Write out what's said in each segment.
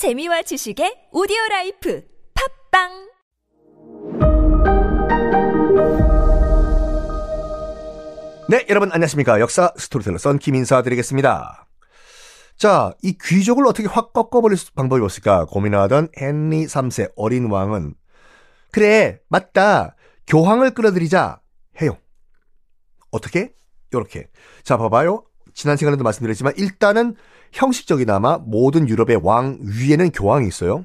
재미와 지식의 오디오 life 팟빵 네, 여러분 안녕하십니까. 역사 스토리텔러 썬킴 인사 드리겠습니다. 자, 이 귀족을 어떻게 확 꺾어버릴 수- 방법이 없을까 고민하던 헨리 3세 어린 왕은 그래, 맞다. 교황을 끌어들이자 해요. 어떻게? 요렇게. 자, 봐봐요. 지난 시간에도 말씀드렸지만 일단은 형식적이나마 모든 유럽의 왕 위에는 교황이 있어요.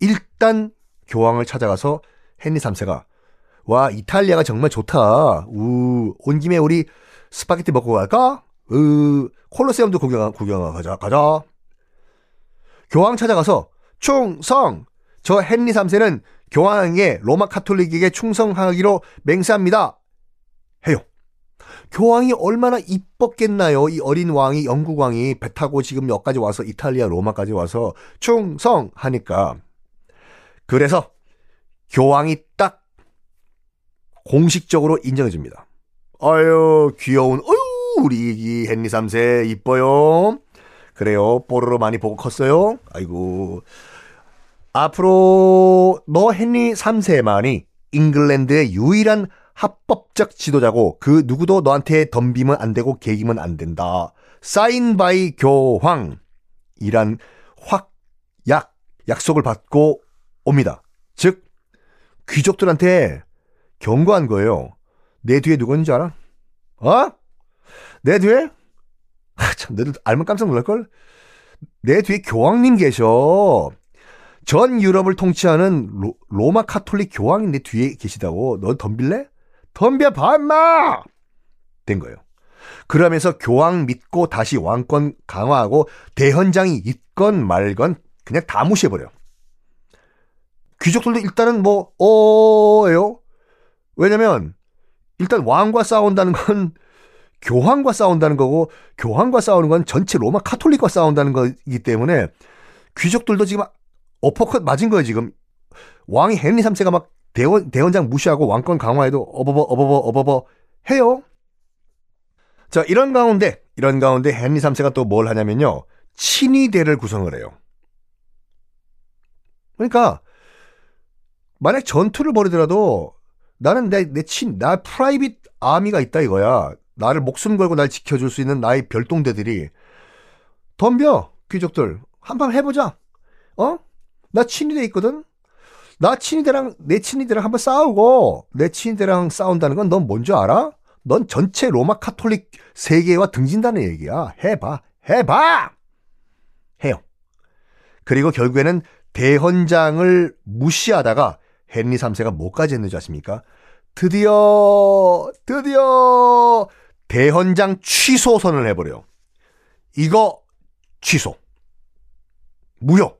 일단 교황을 찾아가서 헨리 3세가 와 이탈리아가 정말 좋다. 우, 온 김에 우리 스파게티 먹고 갈까? 으, 콜로세움도 구경 구경 가자 가자. 교황 찾아가서 충성. 저 헨리 3세는 교황에게 로마 카톨릭에게 충성하기로 맹세합니다. 교황이 얼마나 이뻤겠나요? 이 어린 왕이 영국 왕이 배 타고 지금 여기까지 와서 이탈리아 로마까지 와서 충성하니까 그래서 교황이 딱 공식적으로 인정해 줍니다. 아유 귀여운 어유 우리 이 헨리 3세 이뻐요. 그래요 뽀로로 많이 보고 컸어요. 아이고 앞으로 너 헨리 3세만이 잉글랜드의 유일한 합법적 지도자고 그 누구도 너한테 덤비면 안 되고 개기면 안 된다. sign by 교황이란 확약 약속을 받고 옵니다. 즉 귀족들한테 경고한 거예요. 내 뒤에 누구 있는지 알아? 어? 내 뒤에? 아, 참, 너들 알면 깜짝 놀랄걸? 내 뒤에 교황님 계셔. 전 유럽을 통치하는 로, 마 카톨릭 교황이 내 뒤에 계시다고. 너 덤빌래? 덤벼 봐, 임마! 된 거예요. 그러면서 교황 믿고 다시 왕권 강화하고 대헌장이 있건 말건 그냥 다 무시해버려. 귀족들도 일단은 뭐, 어예요? 왜냐면, 일단 왕과 싸운다는 건 교황과 싸운다는 거고, 교황과 싸우는 건 전체 로마 카톨릭과 싸운다는 거기 때문에, 귀족들도 지금 어퍼컷 맞은 거예요, 지금. 왕이 헨리 3세가 막 대원, 대원장 무시하고 왕권 강화해도 어버버, 어버버, 어버버 해요. 자, 이런 가운데, 이런 가운데 헨리 3세가 또 뭘 하냐면요. 친위대를 구성을 해요. 그러니까, 만약 전투를 벌이더라도 나는 내, 내 친, 나 private army가 있다 이거야. 나를 목숨 걸고 날 지켜줄 수 있는 나의 별동대들이 덤벼, 귀족들. 한판 해보자. 어? 나 친위대 있거든? 나 친위대랑, 내 친위대랑 한번 싸우고, 내 친위대랑 싸운다는 건 넌 뭔지 알아? 넌 전체 로마 카톨릭 세계와 등진다는 얘기야. 해봐. 해봐! 해요. 그리고 결국에는 대헌장을 무시하다가 헨리 3세가 뭐까지 했는지 아십니까? 드디어, 드디어 대헌장 취소 선언을 해버려요. 이거 취소. 무효.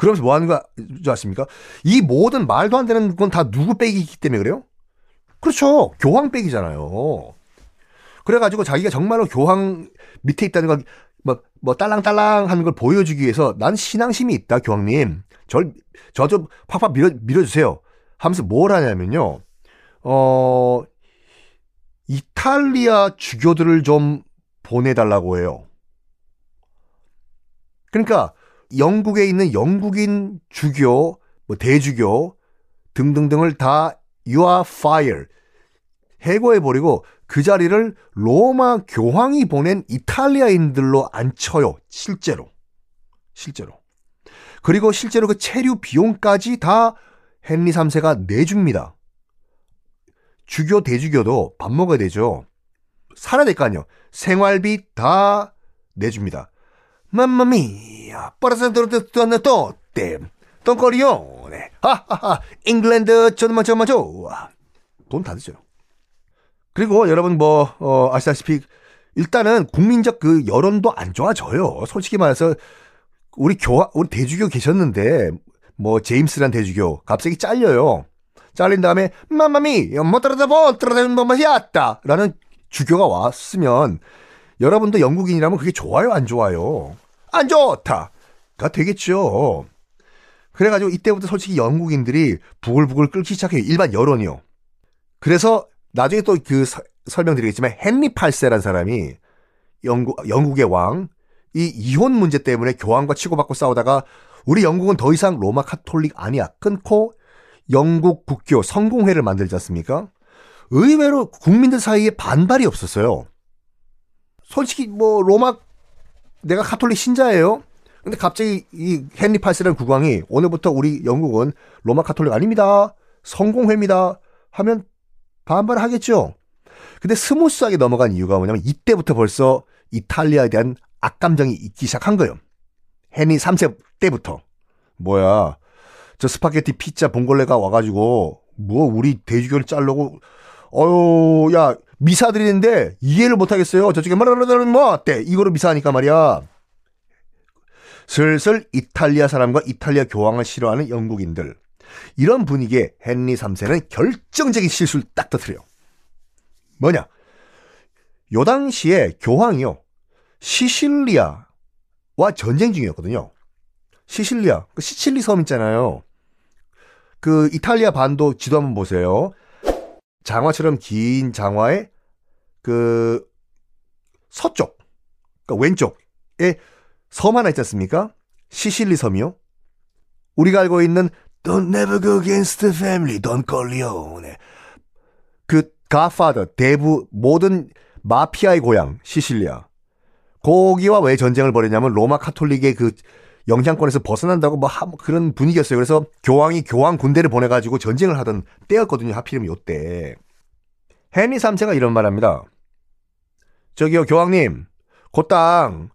그러면서 뭐 하는 거 아십니까? 이 모든 말도 안 되는 건 다 누구 빼기이기 때문에 그래요? 그렇죠. 교황 빼기잖아요. 그래가지고 자기가 정말로 교황 밑에 있다는 걸, 뭐, 뭐, 딸랑딸랑 하는 걸 보여주기 위해서 난 신앙심이 있다, 교황님. 절, 저 좀 팍팍 밀어, 밀어주세요. 하면서 뭘 하냐면요. 어, 이탈리아 주교들을 좀 보내달라고 해요. 그러니까 영국에 있는 영국인 주교, 뭐 대주교 등등등을 다 you are fire 해고해버리고 그 자리를 로마 교황이 보낸 이탈리아인들로 앉혀요. 실제로. 실제로. 그리고 실제로 그 체류 비용까지 다 헨리 3세가 내줍니다. 주교, 대주교도 밥 먹어야 되죠. 살아야 될 거 아니에요. 생활비 다 내줍니다. 맘마미 야, 빠라산도르토나또 땜, 똥거리요. 네. 하하하, 잉글랜드 정말 정말 좋아. 돈 다 드죠. 그리고 여러분 뭐 어, 아시다시피 일단은 국민적 그 여론도 안 좋아져요. 솔직히 말해서 우리 교화 우리 대주교 계셨는데 뭐 제임스란 대주교 갑자기 잘려요. 잘린 다음에 마마미 못 따라다 보 따라다는 뭐마시았다라는 주교가 왔으면 여러분도 영국인이라면 그게 좋아요 안 좋아요? 안 좋다가 되겠죠. 그래가지고 이때부터 솔직히 영국인들이 부글부글 끓기 시작해요. 일반 여론이요. 그래서 나중에 또 그 설명드리겠지만 헨리 8세란 사람이 영국 영국의 왕 이 이혼 문제 때문에 교황과 치고받고 싸우다가 우리 영국은 더 이상 로마 카톨릭 아니야 끊고 영국 국교 성공회를 만들지 않습니까? 의외로 국민들 사이에 반발이 없었어요. 솔직히 뭐 로마 내가 카톨릭 신자예요. 근데 갑자기 이 헨리 8세라는 국왕이 오늘부터 우리 영국은 로마 카톨릭 아닙니다. 성공회입니다. 하면 반발을 하겠죠. 근데 smooth하게 넘어간 이유가 뭐냐면 이때부터 벌써 이탈리아에 대한 악감정이 있기 시작한 거예요. 헨리 3세 때부터. 뭐야. 저 스파게티 피자 봉골레가 와가지고 뭐 우리 대주교를 자르고 어유 야 미사 드리는데 이해를 못 하겠어요. 저쪽에 말하는 뭐 어때? 이거로 미사하니까 말이야. 슬슬 이탈리아 사람과 이탈리아 교황을 싫어하는 영국인들. 이런 분위기에 헨리 3세는 결정적인 실수를 딱 터뜨려요. 뭐냐? 요 당시에 교황이요. 시실리아와 전쟁 중이었거든요. 시실리아, 그 시칠리 섬 있잖아요. 그 이탈리아 반도 지도 한번 보세요. 장화처럼 긴 장화의 그 서쪽, 그러니까 왼쪽에 섬 하나 있지 않습니까? 시실리 섬이요. 우리가 알고 있는 Don't never go against the family, Don Corleone. 그 Godfather, 대부 모든 마피아의 고향 시실리아. 거기와 왜 전쟁을 벌였냐면 로마 카톨릭의 그 영향권에서 벗어난다고 뭐 그런 분위기였어요. 그래서 교황이 교황 군대를 보내가지고 전쟁을 하던 때였거든요. 하필이면 요때. 헨리 3세가 이런 말 합니다. 저기요, 교황님. 곧땅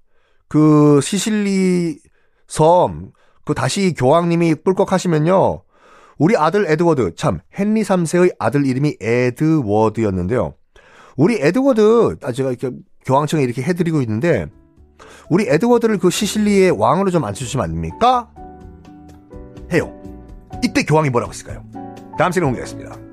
그 시실리 섬, 그 다시 교황님이 뿔꺽하시면요. 우리 아들 에드워드, 참, 헨리 3세의 아들 이름이 에드워드였는데요. 우리 에드워드, 아, 제가 이렇게 교황청에 이렇게 해드리고 있는데, 우리 에드워드를 그 시실리의 왕으로 좀 앉혀주시면 안 됩니까? 해요. 이때 교황이 뭐라고 했을까요? 다음 시간에 공개하겠습니다.